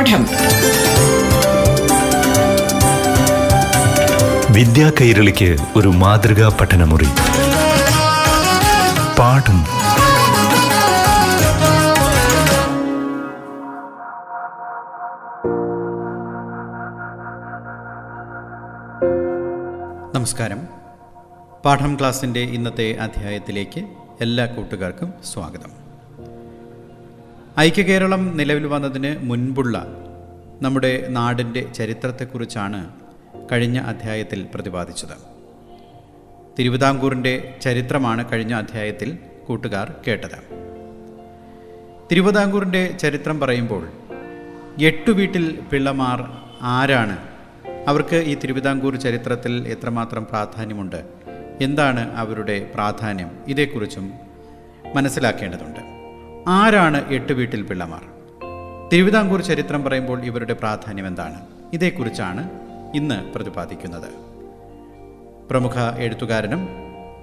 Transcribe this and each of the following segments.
പാഠം. വിദ്യാ കൈരളിക്ക് ഒരു മാതൃകാ പഠനമുറി. പാഠം. നമസ്കാരം. പാഠം ക്ലാസിന്റെ ഇന്നത്തെ അധ്യായത്തിലേക്ക് എല്ലാ കൂട്ടുകാർക്കും സ്വാഗതം. ഐക്യകേരളം നിലവിൽ വന്നതിന് മുൻപുള്ള നമ്മുടെ നാടിന്റെ ചരിത്രത്തെക്കുറിച്ചാണ് കഴിഞ്ഞ അധ്യായത്തിൽ പ്രതിപാദിച്ചത്. തിരുവിതാംകൂറിന്റെ ചരിത്രമാണ് കഴിഞ്ഞ അധ്യായത്തിൽ കൂട്ടുകാർ കേട്ടത്. തിരുവിതാംകൂറിന്റെ ചരിത്രം പറയുമ്പോൾ എട്ടു വീട്ടിൽ പിള്ളമാർ ആരാണ്? അവർക്ക് ഈ തിരുവിതാംകൂർ ചരിത്രത്തിൽ എത്രമാത്രം പ്രാധാന്യമുണ്ട്? എന്താണ് അവരുടെ പ്രാധാന്യം? ഇതേക്കുറിച്ചും മനസ്സിലാക്കേണ്ടതുണ്ട്. ആരാണ് എട്ട് വീട്ടിൽ പിള്ളമാർ? തിരുവിതാംകൂർ ചരിത്രം പറയുമ്പോൾ ഇവരുടെ പ്രാധാന്യം എന്താണ്? ഇതേക്കുറിച്ചാണ് ഇന്ന് പ്രതിപാദിക്കുന്നത്. പ്രമുഖ എഴുത്തുകാരനും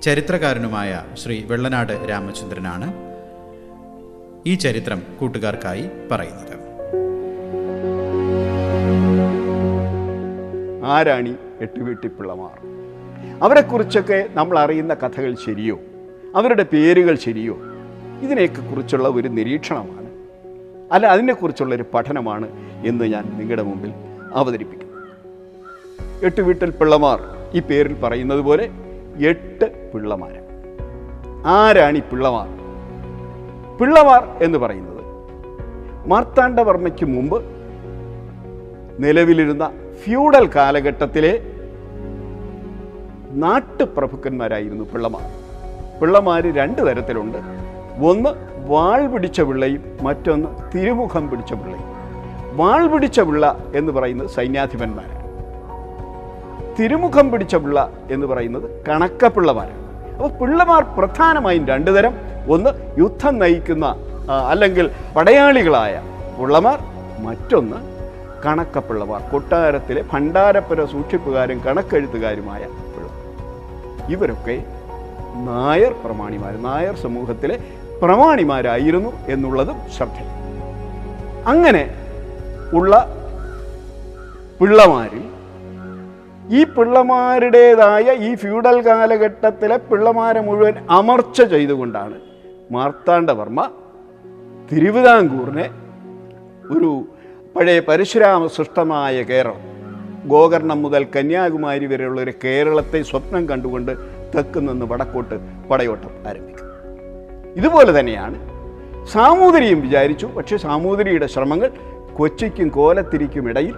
ചരിത്രകാരനുമായ ശ്രീ വെള്ളനാട് രാമചന്ദ്രനാണ് ഈ ചരിത്രം കൂട്ടുകാർക്കായി പറയുന്നത്. ആരാണി എട്ടുവീട്ടി പിള്ളമാർ? അവരെക്കുറിച്ചൊക്കെ നമ്മൾ അറിയുന്ന കഥകൾ ശരിയോ? അവരുടെ പേരുകൾ ശരിയോ? ഇതിനെയൊക്കെ കുറിച്ചുള്ള ഒരു നിരീക്ഷണമാണ്. അല്ല അതിനെക്കുറിച്ചുള്ള ഒരു പഠനമാണ് എന്ന് ഞാൻ നിങ്ങളുടെ മുമ്പിൽ അവതരിപ്പിക്കും എട്ട് വീട്ടിൽ പിള്ളമാർ ഈ പേരിൽ പറയുന്നത് പോലെ എട്ട് പിള്ളമാർ. ആരാണ് ഈ പിള്ളമാർ? പിള്ളമാർ എന്ന് പറയുന്നത് മാർത്താണ്ഡവർമ്മയ്ക്ക് മുമ്പ് നിലവിലിരുന്ന ഫ്യൂഡൽ കാലഘട്ടത്തിലെ നാട്ടുപ്രഭുക്കന്മാരായിരുന്നു പിള്ളമാർ. പിള്ളമാർ രണ്ട് തരത്തിലുണ്ട്. ഒന്ന് വാൾ പിടിച്ച പിള്ളയും മറ്റൊന്ന് തിരുമുഖം പിടിച്ച പിള്ളയും. വാൾ പിടിച്ച പിള്ള എന്ന് പറയുന്നത് സൈന്യാധിപന്മാരാണ്. തിരുമുഖം പിടിച്ച പിള്ള എന്ന് പറയുന്നത് കണക്കപ്പിള്ളമാരാണ് അപ്പോൾ പിള്ളമാർ പ്രധാനമായും രണ്ടു തരം. ഒന്ന് യുദ്ധം നയിക്കുന്ന അല്ലെങ്കിൽ പടയാളികളായ പിള്ളമാർ മറ്റൊന്ന് കണക്കപ്പിള്ളമാർ കൊട്ടാരത്തിലെ ഭണ്ഡാരപ്പുര സൂക്ഷിപ്പുകാരും കണക്കെഴുത്തുകാരുമായ പിള്ളമാർ. ഇവരൊക്കെ നായർ പ്രമാണിമാർ നായർ സമൂഹത്തിലെ പ്രമാണിമാരായിരുന്നു എന്നുള്ളതും ശ്രദ്ധ. അങ്ങനെ ഉള്ള പിള്ളമാരിൽ ഈ പിള്ളമാരുടേതായ ഈ ഫ്യൂഡൽ കാലഘട്ടത്തിലെ പിള്ളമാരെ മുഴുവൻ അമർച്ച ചെയ്തുകൊണ്ടാണ് മാർത്താണ്ഡവർമ്മ തിരുവിതാംകൂറിനെ ഒരു പഴയ പരശുരാമ സൃഷ്ടമായ കേരളം ഗോകർണം മുതൽ കന്യാകുമാരി വരെയുള്ള ഒരു കേരളത്തെ സ്വപ്നം കണ്ടുകൊണ്ട് തെക്ക് നിന്ന് വടക്കോട്ട് പടയോട്ടം ആരംഭിക്കും ഇതുപോലെ തന്നെയാണ്. സാമൂതിരിയും വിചാരിച്ചു. പക്ഷേ സാമൂതിരിയുടെ ശ്രമങ്ങൾ കൊച്ചിക്കും കോലത്തിരിക്കും ഇടയിൽ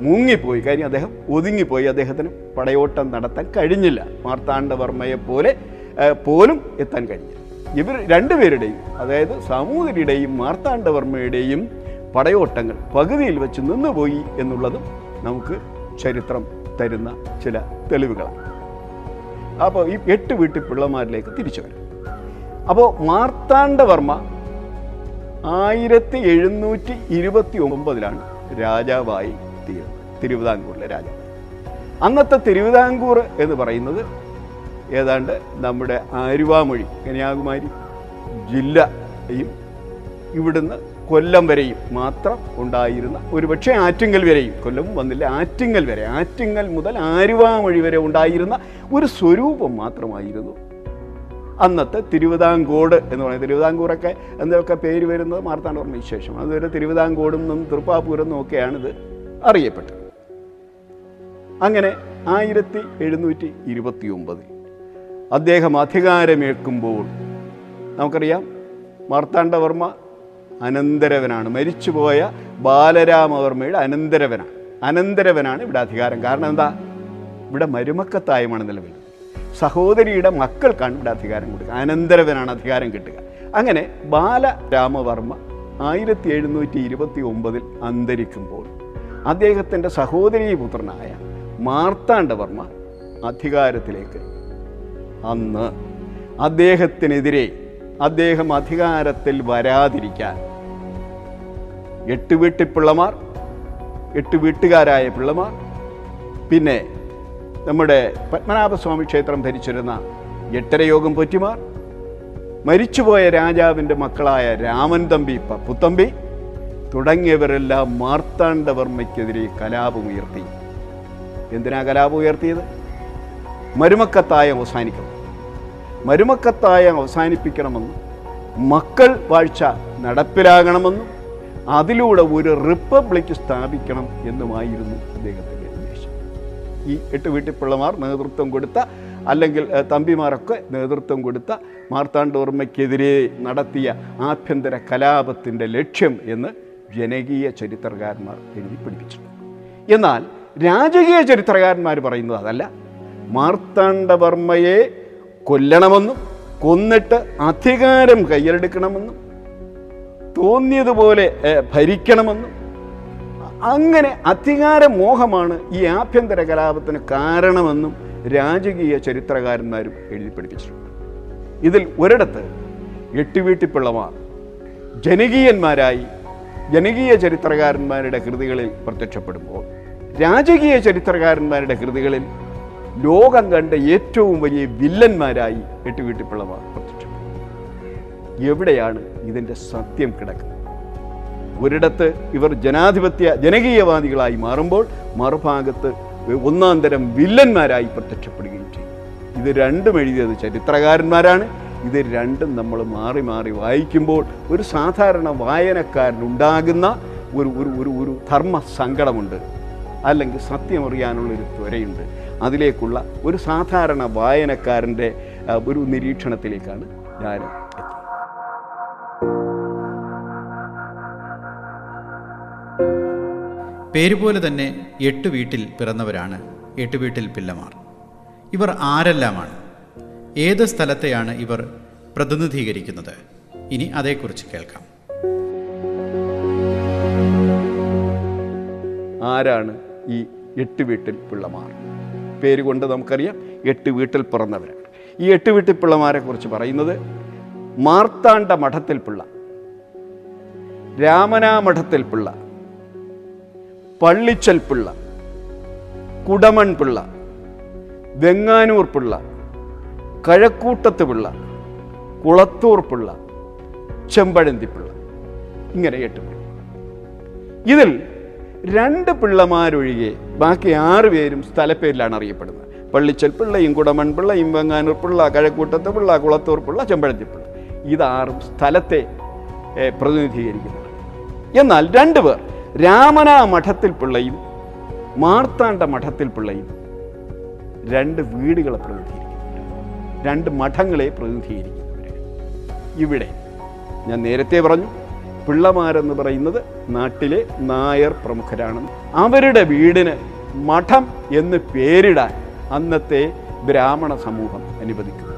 മുങ്ങിപ്പോയി. കാര്യം അദ്ദേഹം ഒതുങ്ങിപ്പോയി. അദ്ദേഹത്തിന് പടയോട്ടം നടത്താൻ കഴിഞ്ഞില്ല. മാർത്താണ്ഡവർമ്മയെ പോലെ പോലും എത്താൻ കഴിഞ്ഞില്ല. ഇവർ രണ്ടുപേരുടെയും അതായത് സാമൂതിരിയുടെയും മാർത്താണ്ഡവർമ്മയുടെയും പടയോട്ടങ്ങൾ പകുതിയിൽ വെച്ച് നിന്നുപോയി എന്നുള്ളതും നമുക്ക് ചരിത്രം തരുന്ന ചില തെളിവുകളാണ്. അപ്പോൾ ഈ എട്ട് വീട്ടിൽ പിള്ളമാരിലേക്ക് തിരിച്ചു വരാം. അപ്പോൾ മാർത്താണ്ഡവർമ്മ ആയിരത്തി എഴുന്നൂറ്റി ഇരുപത്തി ഒമ്പതിലാണ് രാജാവായി തീരുന്നത് തിരുവിതാംകൂറിലെ രാജാവ്. അന്നത്തെ തിരുവിതാംകൂർ എന്ന് പറയുന്നത് ഏതാണ്ട് നമ്മുടെ ആരുവാമൊഴി കന്യാകുമാരി ജില്ലയും ഇവിടുന്ന് കൊല്ലം വരെയും മാത്രം ഉണ്ടായിരുന്ന ഒരുപക്ഷെ ആറ്റിങ്ങൽ വരെയും കൊല്ലം വന്നില്ല ആറ്റിങ്ങൽ വരെ ആറ്റിങ്ങൽ മുതൽ ആരുവാമൊഴി വരെ ഉണ്ടായിരുന്ന ഒരു സ്വരൂപം മാത്രമായിരുന്നു അന്നത്തെ തിരുവിതാംകോട് എന്ന് പറയുന്നത്. തിരുവിതാംകൂറൊക്കെ എന്തൊക്കെ പേര് വരുന്നത് മാർത്താണ്ഡവർമ്മ വിശേഷം. അതുവരെ തിരുവിതാംകോടും നിന്നും തൃപ്പാപ്പൂരം ഇത് അറിയപ്പെട്ടത്. അങ്ങനെ ആയിരത്തി എഴുന്നൂറ്റി ഇരുപത്തി ഒമ്പതിൽ അദ്ദേഹം അധികാരമേൽക്കുമ്പോൾ നമുക്കറിയാം മാർത്താണ്ഡവർമ്മ അനന്തരവനാണ്. മരിച്ചുപോയ ബാലരാമവർമ്മയുടെ അനന്തരവനാണ്. അനന്തരവനാണ് ഇവിടെ അധികാരം. കാരണം എന്താ? ഇവിടെ മരുമക്കത്തായമാണ് നിലവിൽ. സഹോദരിയുടെ മക്കൾക്കാണ് ഇവിടെ അധികാരം കൊടുക്കുക. അനന്തരവനാണ് അധികാരം കിട്ടുക. അങ്ങനെ ബാലരാമവർമ്മ ആയിരത്തി എഴുന്നൂറ്റി ഇരുപത്തി ഒമ്പതിൽ അന്തരിക്കുമ്പോൾ അദ്ദേഹത്തിന്റെ സഹോദരീ പുത്രനായ മാർത്താണ്ഡവർമ്മ അധികാരത്തിലേക്ക് അന്ന് അദ്ദേഹത്തിനെതിരെ അദ്ദേഹം അധികാരത്തിൽ വരാതിരിക്കാൻ എട്ട് വീട്ടിപ്പിള്ളമാർ എട്ട് വീട്ടുകാരായ പിള്ളമാർ പിന്നെ നമ്മുടെ പത്മനാഭസ്വാമി ക്ഷേത്രം ഭരിച്ചിരുന്ന എട്ടരയോഗം പൊറ്റിമാർ മരിച്ചുപോയ രാജാവിന്റെ മക്കളായ രാമൻ തമ്പി പപ്പുത്തമ്പി പുത്തമ്പി തുടങ്ങിയവരെല്ലാം മാർത്താണ്ഡവർമ്മയ്ക്കെതിരെ കലാപമുയർത്തി എന്തിനാ കലാപം ഉയർത്തിയത്? മരുമക്കത്തായം അവസാനിക്കണം. മരുമക്കത്തായം അവസാനിപ്പിക്കണമെന്നും മക്കൾ വാഴ്ച നടപ്പിലാകണമെന്നും അതിലൂടെ ഒരു റിപ്പബ്ലിക് സ്ഥാപിക്കണം എന്നുമായിരുന്നു അദ്ദേഹത്തിന്റെ ഈ എട്ട് വീട്ടിപ്പിള്ളമാർ നേതൃത്വം കൊടുത്ത അല്ലെങ്കിൽ തമ്പിമാരൊക്കെ നേതൃത്വം കൊടുത്ത മാർത്താണ്ഡവർമ്മയ്ക്കെതിരെ നടത്തിയ ആഭ്യന്തര കലാപത്തിന്റെ ലക്ഷ്യം എന്ന് ജനകീയ ചരിത്രകാരന്മാർ എഴുതി പിടിപ്പിച്ചിട്ടുണ്ട് എന്നാൽ രാജകീയ ചരിത്രകാരന്മാർ പറയുന്നത് അതല്ല. മാർത്താണ്ഡവർമ്മയെ കൊല്ലണമെന്നും കൊന്നിട്ട് അധികാരം കയ്യിലെടുക്കണമെന്നും തോന്നിയതുപോലെ ഭരിക്കണമെന്നും അങ്ങനെ അധികാരമോഹമാണ് ഈ ആഭ്യന്തര കലാപത്തിന് കാരണമെന്നും രാജകീയ ചരിത്രകാരന്മാരും എഴുതി പഠിപ്പിച്ചിട്ടുണ്ട് ഇതിൽ ഒരിടത്ത് എട്ടുവീട്ടിപ്പിള്ളമാർ ജനകീയന്മാരായി ജനകീയ ചരിത്രകാരന്മാരുടെ കൃതികളിൽ പ്രത്യക്ഷപ്പെടുമ്പോൾ രാജകീയ ചരിത്രകാരന്മാരുടെ കൃതികളിൽ ലോകം കണ്ട ഏറ്റവും വലിയ വില്ലന്മാരായി എട്ടുവീട്ടിപ്പിള്ളമാർ പ്രത്യക്ഷപ്പെടും എവിടെയാണ് ഇതിന്റെ സത്യം കിടക്കുന്നത്? ഒരിടത്ത് ഇവർ ജനാധിപത്യ ജനകീയവാദികളായി മാറുമ്പോൾ മറുഭാഗത്ത് ഒന്നാം തരം വില്ലന്മാരായി പ്രത്യക്ഷപ്പെടുകയും ചെയ്യും. ഇത് രണ്ടും എഴുതിയത് ചരിത്രകാരന്മാരാണ്. ഇത് രണ്ടും നമ്മൾ മാറി മാറി വായിക്കുമ്പോൾ ഒരു സാധാരണ വായനക്കാരനുണ്ടാകുന്ന ഒരു ഒരു ഒരു ഒരു ധർമ്മ സങ്കടമുണ്ട്. അല്ലെങ്കിൽ സത്യമറിയാനുള്ളൊരു ത്വരയുണ്ട്. അതിലേക്കുള്ള ഒരു സാധാരണ വായനക്കാരന്റെ ഒരു നിരീക്ഷണത്തിലേക്കാണ് ഞാൻ പേരുപോലെ തന്നെ എട്ട് വീട്ടിൽ പിറന്നവരാണ്. എട്ട് വീട്ടിൽ പിള്ളമാർ. ഇവർ ആരെല്ലാമാണ്? ഏത് സ്ഥലത്തെയാണ് ഇവർ പ്രതിനിധീകരിക്കുന്നത്? ഇനി അതേക്കുറിച്ച് കേൾക്കാം. ആരാണ് ഈ എട്ട് വീട്ടിൽ പിള്ളമാർ? പേരുകൊണ്ട് നമുക്കറിയാം എട്ട് വീട്ടിൽ പിറന്നവരാണ്. ഈ എട്ട് വീട്ടിൽ പിള്ളമാരെ കുറിച്ച് പറയുന്നത് മാർത്താണ്ഡ മഠത്തിൽ പിള്ള രാമനാ രാമനാമഠത്തിൽ പിള്ള പള്ളിച്ചൽ പിള്ള കുടമൺ പിള്ള വെങ്ങാനൂർ പിള്ള കഴക്കൂട്ടത്ത് പിള്ള കുളത്തൂർ പിള്ള ചെമ്പഴന്തി പിള്ള. ഇങ്ങനെ എട്ട് പിള്ള. ഇതിൽ രണ്ട് പിള്ളമാരൊഴികെ ബാക്കി ആറ് പേരും സ്ഥലപ്പേരിലാണ് അറിയപ്പെടുന്നത്. പള്ളിച്ചൽ പിള്ളയും കുടമൺ പിള്ളയും വെങ്ങാനൂർ പിള്ള കഴക്കൂട്ടത്ത് പിള്ള കുളത്തൂർ പിള്ള ചെമ്പഴന്തി പിള്ള. ഇതാറും സ്ഥലത്തെ പ്രതിനിധീകരിക്കുന്നു എന്നാൽ എന്നാൽ രണ്ടുപേർ രാമന മഠത്തിൽ പിള്ളയും മാർത്താണ്ഡ മഠത്തിൽ പിള്ളയും രണ്ട് വീടുകളെ പ്രതിനിധീകരിക്കുന്നു. രണ്ട് മഠങ്ങളെ പ്രതിനിധീകരിക്കുന്നു. ഇവിടെ ഞാൻ നേരത്തെ പറഞ്ഞു പിള്ളമാരെന്ന് പറയുന്നത് നാട്ടിലെ നായർ പ്രമുഖരാണ് അവരുടെ വീടിന് മഠം എന്ന് പേരിടാൻ അന്നത്തെ ബ്രാഹ്മണ സമൂഹം അനുവദിക്കുന്നു.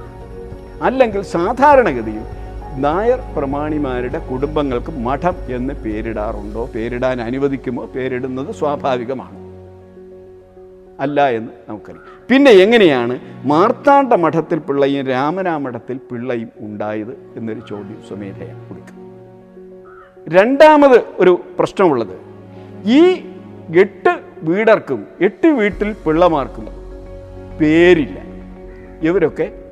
അല്ലെങ്കിൽ സാധാരണഗതിയിൽ നായർ പ്രമാണിമാരുടെ കുടുംബങ്ങൾക്ക് മഠം എന്ന് പേരിടാറുണ്ടോ? പേരിടാൻ അനുവദിക്കുമോ? പേരിടുന്നത് സ്വാഭാവികമാണ്. അല്ല എന്ന് നമുക്കറിയാം. പിന്നെ എങ്ങനെയാണ് മാർത്താണ്ഡ മഠത്തിൽ പിള്ളയും രാമനാ മഠത്തിൽ പിള്ളയും ഉണ്ടായത് എന്നൊരു ചോദ്യം സ്വമേധയാണ് കൊടുക്കുക. രണ്ടാമത് ഒരു പ്രശ്നമുള്ളത്. ഈ എട്ട് വീടർക്കും എട്ട് വീട്ടിൽ പിള്ളമാർക്കും പേരില്ല. ഇവരൊക്കെ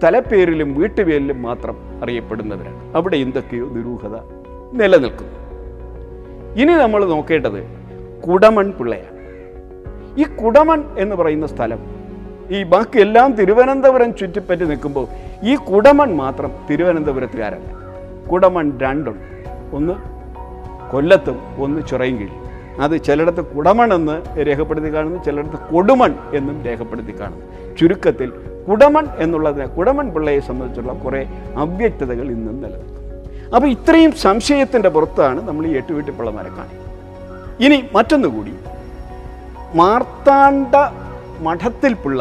സ്ഥലപ്പേരിലും വീട്ടുപേരിലും മാത്രം അറിയപ്പെടുന്നവരാണ്. അവിടെ എന്തൊക്കെയോ ദുരൂഹത നിലനിൽക്കുന്നു. ഇനി നമ്മൾ നോക്കേണ്ടത് കുടമൺ പിള്ളയാണ്. ഈ കുടമൺ എന്ന് പറയുന്ന സ്ഥലം ഈ ബാക്കിയെല്ലാം തിരുവനന്തപുരം ചുറ്റിപ്പറ്റി നിൽക്കുമ്പോൾ ഈ കുടമൺ മാത്രം തിരുവനന്തപുരത്തുകാരല്ല കുടമൺ രണ്ടുണ്ട്. ഒന്ന് കൊല്ലത്തും ഒന്ന് ചിറയൻകീഴ് അത് ചിലയിടത്ത് കുടമൺ എന്ന് രേഖപ്പെടുത്തി കാണുന്നു ചിലയിടത്ത് കൊടുമൺ എന്നും രേഖപ്പെടുത്തി കാണുന്നു. ചുരുക്കത്തിൽ കുടമൺ എന്നുള്ളതിനെ കുടമൺ പിള്ളയെ സംബന്ധിച്ചുള്ള കുറേ അവ്യക്തതകൾ ഇന്നും നിലനിൽക്കും അപ്പോൾ ഇത്രയും സംശയത്തിന്റെ പുറത്താണ് നമ്മൾ ഈ എട്ടുവീട്ടിപ്പിള്ളമാരെ കാണിക്കുന്നത് ഇനി മറ്റൊന്നുകൂടി മാർത്താണ്ഡ മഠത്തിൽ പിള്ള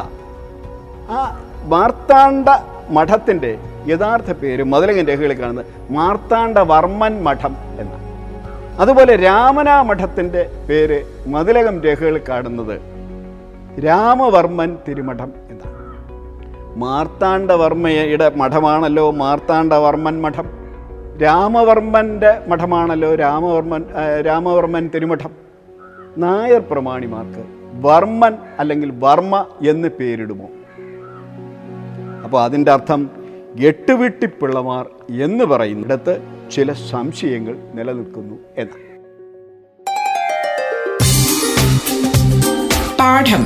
ആ മാർത്താണ്ഡ മഠത്തിന്റെ യഥാർത്ഥ പേര് മതിലകൻ രേഖകളിൽ കാണുന്നത് മാർത്താണ്ഡ വർമ്മൻ മഠം എന്നാണ്. അതുപോലെ രാമനാ മഠത്തിന്റെ പേര് മതിലകം രേഖകൾ കാണുന്നത് രാമവർമ്മൻ തിരുമഠം എന്നാണ്. മാർത്താണ്ഡവർമ്മയുടെ മഠമാണല്ലോ മാർത്താണ്ഡവർമ്മൻ മഠം. രാമവർമ്മന്റെ മഠമാണല്ലോ രാമവർമ്മൻ രാമവർമ്മൻ തിരുമഠം. നായർ പ്രമാണിമാർക്ക് വർമ്മൻ അല്ലെങ്കിൽ വർമ്മ എന്ന് പേരിടുമോ? അപ്പോൾ അതിന്റെ അർത്ഥം എട്ടുവിട്ടിപ്പിള്ളമാർ എന്ന് പറയുന്നിടത്ത് ചില സംശയങ്ങൾ നിലനിൽക്കുന്നു എന്ന് പാഠം.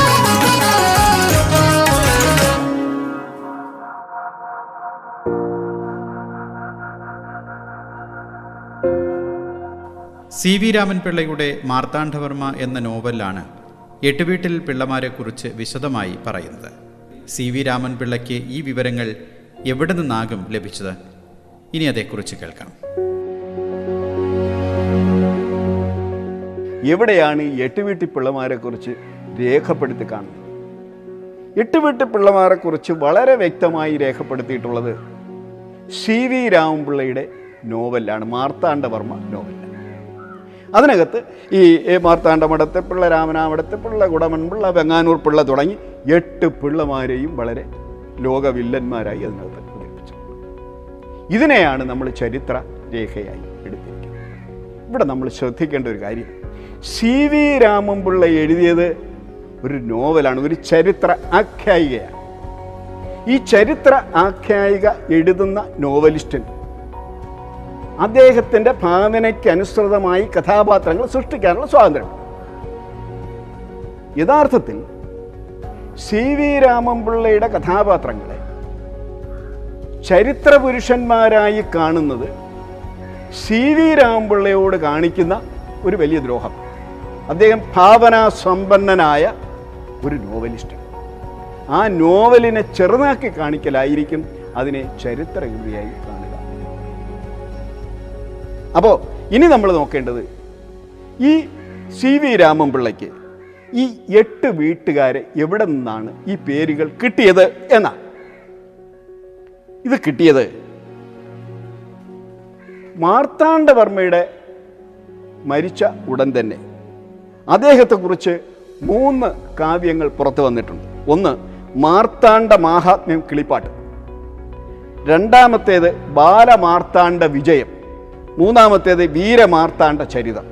സി വി രാമൻപിള്ളയുടെ മാർത്താണ്ഡവർമ്മ എന്ന നോവലാണ് എട്ടുവീട്ടിൽ പിള്ളമാരെക്കുറിച്ച് വിശദമായി പറയുന്നത്. സി വി രാമൻപിള്ളയ്ക്ക് ഈ വിവരങ്ങൾ എവിടെ നിന്നാകും ലഭിച്ചത്? ഇനി അതേക്കുറിച്ച് കേൾക്കാം. എവിടെയാണ് ഈ എട്ടുവീട്ടി പിള്ളമാരെക്കുറിച്ച് രേഖപ്പെടുത്തി കാണുന്നത്? എട്ടുവീട്ടി പിള്ളമാരെക്കുറിച്ച് വളരെ വ്യക്തമായി രേഖപ്പെടുത്തിയിട്ടുള്ളത് സി വി രാമപിള്ളയുടെ നോവലാണ് മാർത്താണ്ഡവർമ്മ നോവൽ. അതിനകത്ത് ഈ മാർത്താണ്ഡ മടത്തെപ്പിള്ള രാമനാമടത്തെപ്പിള്ള കുടമൻ പിള്ള വെങ്ങാനൂർ പിള്ള തുടങ്ങി എട്ട് പിള്ളമാരെയും വളരെ ലോകവില്ലന്മാരായി അതിനകത്ത് അവതരിപ്പിച്ചു. ഇതിനെയാണ് നമ്മൾ ചരിത്ര രേഖയായി എടുത്തിരിക്കുന്നത്. ഇവിടെ നമ്മൾ ശ്രദ്ധിക്കേണ്ട ഒരു കാര്യം സി വി രാമൻപിള്ള എഴുതിയത് ഒരു നോവലാണ് ഒരു ചരിത്ര ആഖ്യായികയാണ്. ഈ ചരിത്ര ആഖ്യായിക എഴുതുന്ന നോവലിസ്റ്റിന് അദ്ദേഹത്തിന്റെ ഭാവനയ്ക്ക് അനുസൃതമായി കഥാപാത്രങ്ങൾ സൃഷ്ടിക്കാനുള്ള സ്വാതന്ത്ര്യം. യഥാർത്ഥത്തിൽ സി വി രാമൻപിള്ളയുടെ കഥാപാത്രങ്ങളെ ചരിത്ര പുരുഷന്മാരായി കാണുന്നത് സി വി രാമൻപിള്ളയോട് കാണിക്കുന്ന ഒരു വലിയ ദ്രോഹം. അദ്ദേഹം ഭാവനാ സമ്പന്നനായ ഒരു നോവലിസ്റ്റ്. ആ നോവലിനെ ചെറുതാക്കി കാണിക്കലായിരിക്കും അതിനെ ചരിത്രകൃതിയായി അപ്പോൾ ഇനി നമ്മൾ നോക്കേണ്ടത് ഈ സി വി രാമൻപിള്ളയ്ക്ക് ഈ എട്ട് വീട്ടുകാരെ എവിടെ നിന്നാണ് ഈ പേരുകൾ കിട്ടിയത് എന്നാ? ഇത് കിട്ടിയത് മാർത്താണ്ഡവർമ്മയുടെ മരിച്ച ഉടൻ തന്നെ. അദ്ദേഹത്തെക്കുറിച്ച് മൂന്ന് കാവ്യങ്ങൾ പുറത്തു വന്നിട്ടുണ്ട്. ഒന്ന് മാർത്താണ്ഡ മാഹാത്മ്യം കിളിപ്പാട്ട്. രണ്ടാമത്തേത് ബാലമാർത്താണ്ഡ വിജയം. മൂന്നാമത്തേത് വീരമാർത്താണ്ഡ ചരിതം.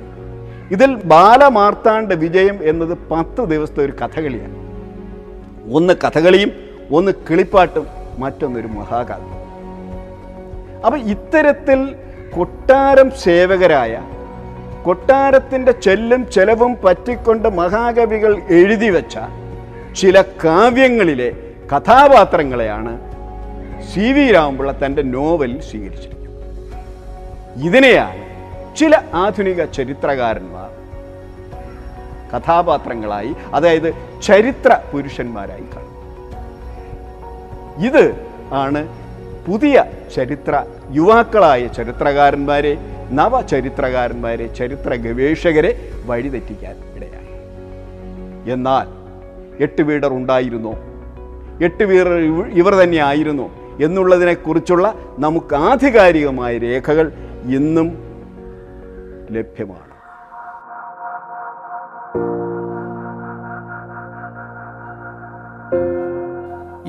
ഇതിൽ ബാലമാർത്താണ്ഡ വിജയം എന്നത് പത്ത് ദിവസത്തെ ഒരു കഥകളിയാണ്. ഒന്ന് കഥകളിയും ഒന്ന് കിളിപ്പാട്ടും മറ്റൊന്നൊരു മഹാകാവ്യം. അപ്പൊ ഇത്തരത്തിൽ കൊട്ടാരം സേവകരായ കൊട്ടാരത്തിന്റെ ചെല്ലും ചെലവും പറ്റിക്കൊണ്ട് മഹാകവികൾ എഴുതി വെച്ച ചില കാവ്യങ്ങളിലെ കഥാപാത്രങ്ങളെയാണ് സി വി രാമപിള്ള തന്റെ നോവലിൽ സ്വീകരിച്ചിരിക്കുന്നത്. ഇതിനെയാണ് ചില ആധുനിക ചരിത്രകാരന്മാർ കഥാപാത്രങ്ങളായി അതായത് ചരിത്ര പുരുഷന്മാരായി കാണും ഇത് ആണ് പുതിയ ചരിത്ര യുവാക്കളായ ചരിത്രകാരന്മാരെ നവചരിത്രകാരന്മാരെ ചരിത്ര ഗവേഷകരെ വഴിതെറ്റിക്കാൻ ഇടയായി. എന്നാൽ എട്ട് വീടർ ഉണ്ടായിരുന്നോ? എട്ട് വീടർ ഇവർ തന്നെ ആയിരുന്നു? എന്നുള്ളതിനെക്കുറിച്ചുള്ള നമുക്ക് ആധികാരികമായ രേഖകൾ ഇന്നും ലഭ്യമാണ്.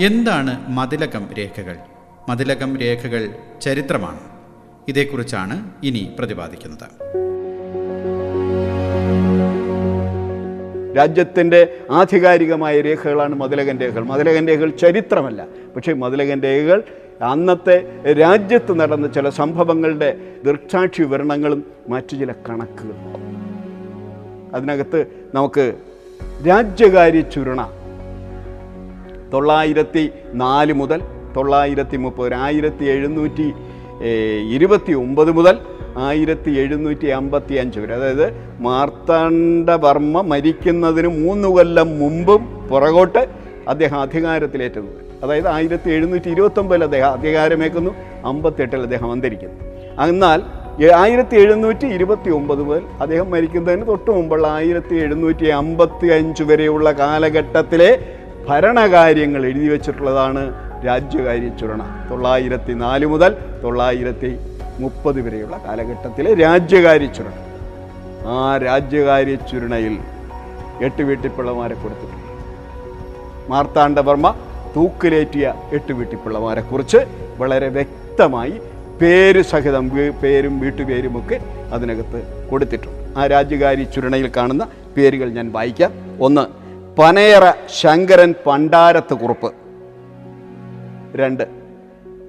എന്താണ് മതിലകം രേഖകൾ? മതിലകം രേഖകൾ ചരിത്രമാണ്. ഇതേക്കുറിച്ചാണ് ഇനി പ്രതിപാദിക്കുന്നത്. രാജ്യത്തിന്റെ ആധികാരികമായ രേഖകളാണ് മതിലകൻ രേഖകൾ. മതിലകൻ രേഖകൾ ചരിത്രമല്ല. പക്ഷേ മതിലകൻ രേഖകൾ അന്നത്തെ രാജ്യത്ത് നടന്ന ചില സംഭവങ്ങളുടെ ദൃക്സാക്ഷി വിവരണങ്ങളും മറ്റു ചില കണക്കുകളും. അതിനകത്ത് നമുക്ക് രാജ്യകാര്യ ചുരുണ. തൊള്ളായിരത്തി നാല് മുതൽ തൊള്ളായിരത്തി മുപ്പത് ആയിരത്തി എഴുന്നൂറ്റി ഇരുപത്തി ഒമ്പത് മുതൽ ആയിരത്തി എഴുന്നൂറ്റി അമ്പത്തി അഞ്ച് വരെ. അതായത് മാർത്താണ്ഡവർമ്മ മരിക്കുന്നതിന് മൂന്ന് കൊല്ലം മുമ്പും പുറകോട്ട് അദ്ദേഹം അധികാരത്തിലേറ്റുന്നത് അതായത് ആയിരത്തി എഴുന്നൂറ്റി ഇരുപത്തൊമ്പതിൽ അദ്ദേഹം അധികാരമേക്കുന്നു അമ്പത്തെട്ടിൽ അദ്ദേഹം അന്തരിക്കുന്നു. എന്നാൽ ആയിരത്തി എഴുന്നൂറ്റി ഇരുപത്തി ഒമ്പത് മുതൽ അദ്ദേഹം മരിക്കുന്നതിന് തൊട്ട് മുമ്പുള്ള ആയിരത്തി എഴുന്നൂറ്റി അമ്പത്തി അഞ്ച് വരെയുള്ള കാലഘട്ടത്തിലെ ഭരണകാര്യങ്ങൾ എഴുതി വച്ചിട്ടുള്ളതാണ് രാജ്യകാര്യ ചുരണ. തൊള്ളായിരത്തി നാല് മുതൽ തൊള്ളായിരത്തി മുപ്പത് വരെയുള്ള കാലഘട്ടത്തിലെ രാജ്യകാര്യ ചുരണ. ആ രാജ്യകാര്യ ചുരണയിൽ എട്ട് വീട്ടിപ്പിള്ളമാരെ കൊടുത്തിട്ടുണ്ട്. മാർത്താണ്ഡവർമ്മ തൂക്കിലേറ്റിയ എട്ട് വീട്ടിപ്പിള്ളമാരെ കുറിച്ച് വളരെ വ്യക്തമായി പേര് സഹിതം പേരും വീട്ടുപേരും ഒക്കെ അതിനകത്ത് കൊടുത്തിട്ടുണ്ട്. ആ രാജ്യകാരി ചുരുണയിൽ കാണുന്ന പേരുകൾ ഞാൻ വായിക്കാം. ഒന്ന് പനയറ ശങ്കരൻ പണ്ടാരത്ത് കുറുപ്പ് രണ്ട്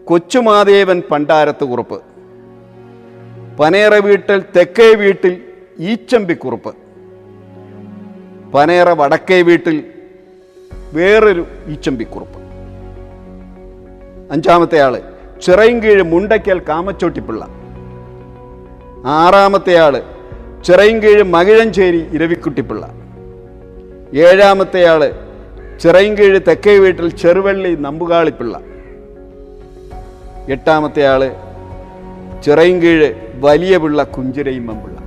കൊച്ചുമാദേവൻ പണ്ടാരത്ത് കുറുപ്പ് പനയറ വീട്ടിൽ തെക്കേ വീട്ടിൽ ഈച്ചമ്പിക്കുറുപ്പ്. പനയറ വടക്കേ വീട്ടിൽ വേറൊരു ഈച്ചമ്പിക്കുറുപ്പ്. അഞ്ചാമത്തെ ആൾ ചിറയൻകീഴ് മുണ്ടയ്ക്കൽ കാമച്ചോട്ടിപ്പിള്ള. ആറാമത്തെ ആൾ ചിറയൻകീഴ് മകിഴഞ്ചേരി ഇരവിക്കുട്ടിപ്പിള്ള. ഏഴാമത്തെ ആൾ ചിറയൻകീഴ് തെക്കേ വീട്ടിൽ ചെറുവള്ളി നമ്പുകാളിപ്പിള്ള. എട്ടാമത്തെ ആൾ ചിറയൻകീഴ് വലിയ പിള്ള കുഞ്ചിരയിമ്മമ്പിള്ള.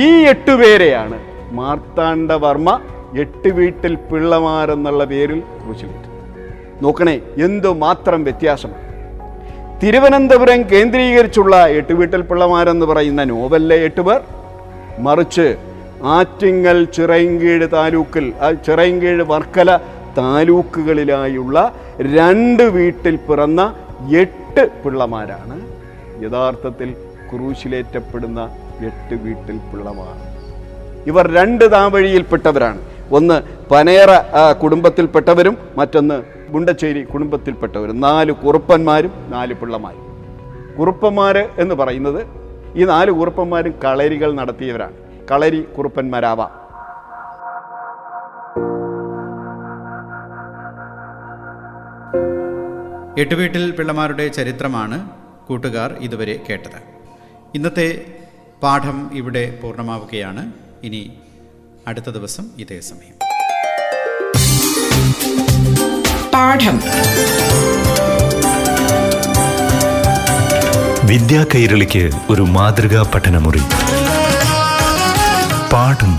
ഈ എട്ടുപേരെയാണ് മാർത്താണ്ഡവർമ്മ എട്ട് വീട്ടിൽ പിള്ളമാരെന്നുള്ള പേരിൽ കുറിച്ചിട്ട് നോക്കണേ എന്തു മാത്രം വ്യത്യാസം. തിരുവനന്തപുരം കേന്ദ്രീകരിച്ചുള്ള എട്ട് വീട്ടിൽ പിള്ളമാരെന്ന് പറയുന്ന നോവലിലെ എട്ട് പേർ മറിച്ച് ആറ്റിങ്ങൽ ചിറയൻകീഴ് താലൂക്കിൽ ചിറയൻകീഴ് വർക്കല താലൂക്കുകളിലായുള്ള രണ്ട് വീട്ടിൽ പിറന്ന എട്ട് പിള്ളമാരാണ്. യഥാർത്ഥത്തിൽ ക്രൂശിലേറ്റപ്പെടുന്ന എട്ട് വീട്ടിൽ പിള്ളമാർ. ഇവർ രണ്ട് താവഴിയിൽപ്പെട്ടവരാണ്. ഒന്ന് പനേറ കുടുംബത്തിൽപ്പെട്ടവരും മറ്റൊന്ന് ഗുണ്ടച്ചേരി കുടുംബത്തിൽപ്പെട്ടവരും. നാല് കുറുപ്പന്മാരും നാല് പിള്ളമാരും. കുറുപ്പന്മാർ എന്ന് പറയുന്നത് ഈ നാല് കുറുപ്പന്മാരും കളരികൾ നടത്തിയവരാണ്. കളരി കുറുപ്പന്മാരാവാം. എട്ടുവീട്ടിൽ പിള്ളമാരുടെ ചരിത്രമാണ് കൂട്ടുകാർ ഇതുവരെ കേട്ടത്. ഇന്നത്തെ പാഠം ഇവിടെ പൂർണമാവുകയാണ്. ഇനി അടുത്ത ദിവസം ഇതേ സമയം. പാഠം. വിദ്യാ കൈരളിക്ക് ഒരു മാതൃകാ പഠനമുറി. പാഠം.